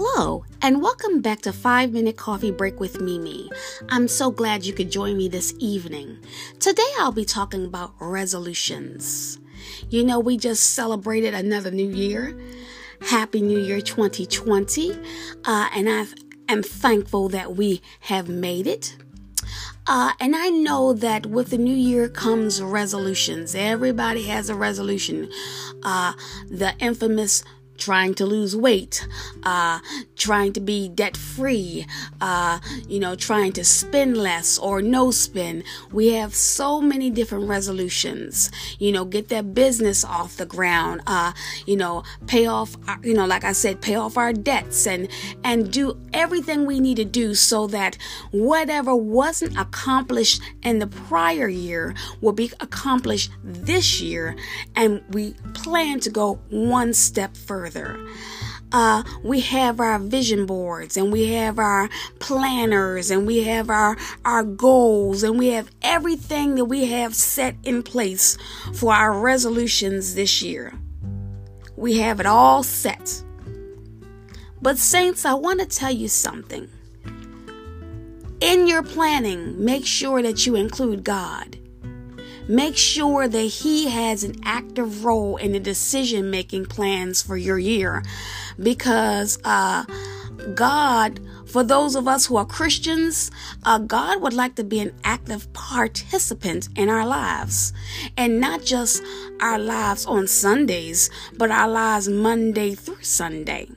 Hello, and welcome back to 5 Minute Coffee Break with Mimi. I'm so glad you could join me this evening. Today I'll be talking about resolutions. You know, we just celebrated another new year. Happy New Year 2020. Uh, and I am thankful that we have made it. Uh, and I know that with the new year comes resolutions. Everybody has a resolution. Uh, the infamous trying to lose weight, uh, trying to be debt free, uh, you know, trying to spend less or no spend. We have so many different resolutions. You know, get that business off the ground. Uh, you know, pay off. Our, you know, like I said, pay off our debts and and do everything we need to do so that whatever wasn't accomplished in the prior year will be accomplished this year, and we plan to go one step further further. Uh, we have our vision boards and we have our planners and we have our, our goals and we have everything that we have set in place for our resolutions this year. We have it all set. But, Saints, I want to tell you something. In your planning, make sure that you include God. Make sure that He has an active role in the decision making plans for your year because uh, God, for those of us who are Christians, uh, God would like to be an active participant in our lives. And not just our lives on Sundays, but our lives Monday through Sunday.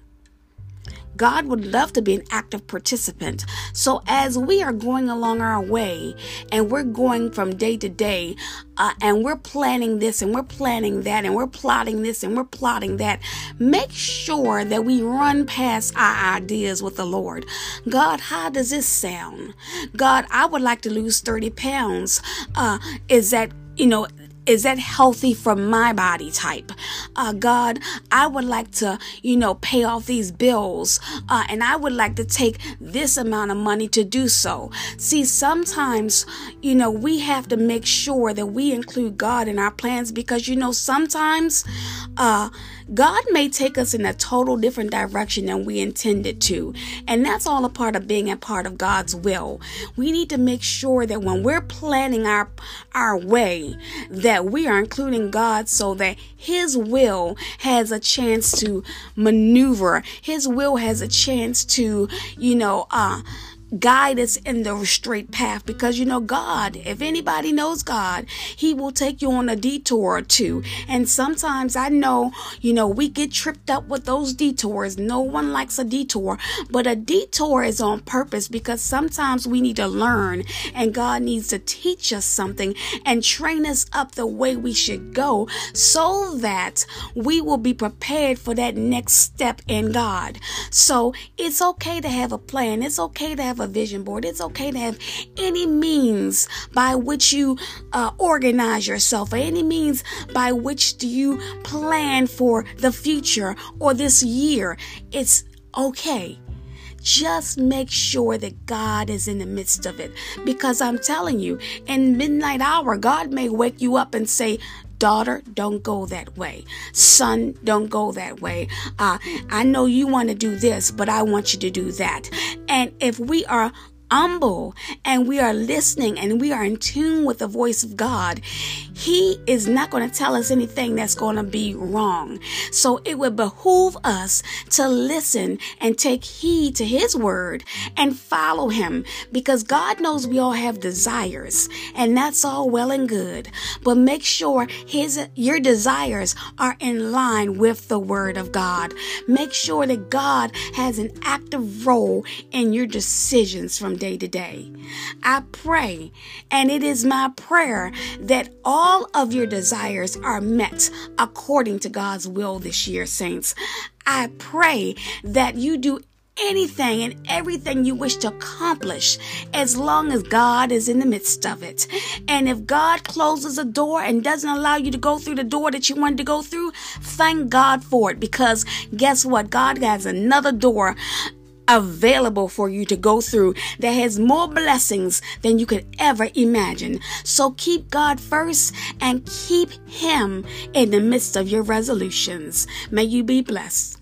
God would love to be an active participant. So as we are going along our way and we're going from day to day, uh, and we're planning this and we're planning that and we're plotting this and we're plotting that, make sure that we run past our ideas with the Lord. God, how does this sound? God, I would like to lose 30 pounds. Uh, is that, you know, is that healthy for my body type? Uh, God, I would like to, you know, pay off these bills, uh, and I would like to take this amount of money to do so. See, sometimes, you know, we have to make sure that we include God in our plans because, you know, sometimes, uh, God may take us in a total different direction than we intended to. And that's all a part of being a part of God's will. We need to make sure that when we're planning our our way, that we are including God so that his will has a chance to maneuver. His will has a chance to, you know, uh guide us in the straight path because you know God, if anybody knows God, He will take you on a detour or two. And sometimes I know, you know, we get tripped up with those detours. No one likes a detour, but a detour is on purpose because sometimes we need to learn and God needs to teach us something and train us up the way we should go so that we will be prepared for that next step in God. So it's okay to have a plan. It's okay to have a vision board. It's okay to have any means by which you uh, organize yourself, or any means by which do you plan for the future or this year. It's okay just make sure that God is in the midst of it. Because I'm telling you, in midnight hour, God may wake you up and say, daughter, don't go that way. Son, don't go that way. Uh, I know you want to do this, but I want you to do that. And if we are humble and we are listening and we are in tune with the voice of God, He is not going to tell us anything that's going to be wrong. So it would behoove us to listen and take heed to His word and follow Him because God knows we all have desires and that's all well and good. But make sure His your desires are in line with the word of God. Make sure that God has an active role in your decisions from day to day. I pray, and it is my prayer that all of your desires are met according to God's will this year, saints. I pray that you do anything and everything you wish to accomplish as long as God is in the midst of it. And if God closes a door and doesn't allow you to go through the door that you wanted to go through, thank God for it because guess what? God has another door available for you to go through that has more blessings than you could ever imagine. So keep God first and keep Him in the midst of your resolutions. May you be blessed.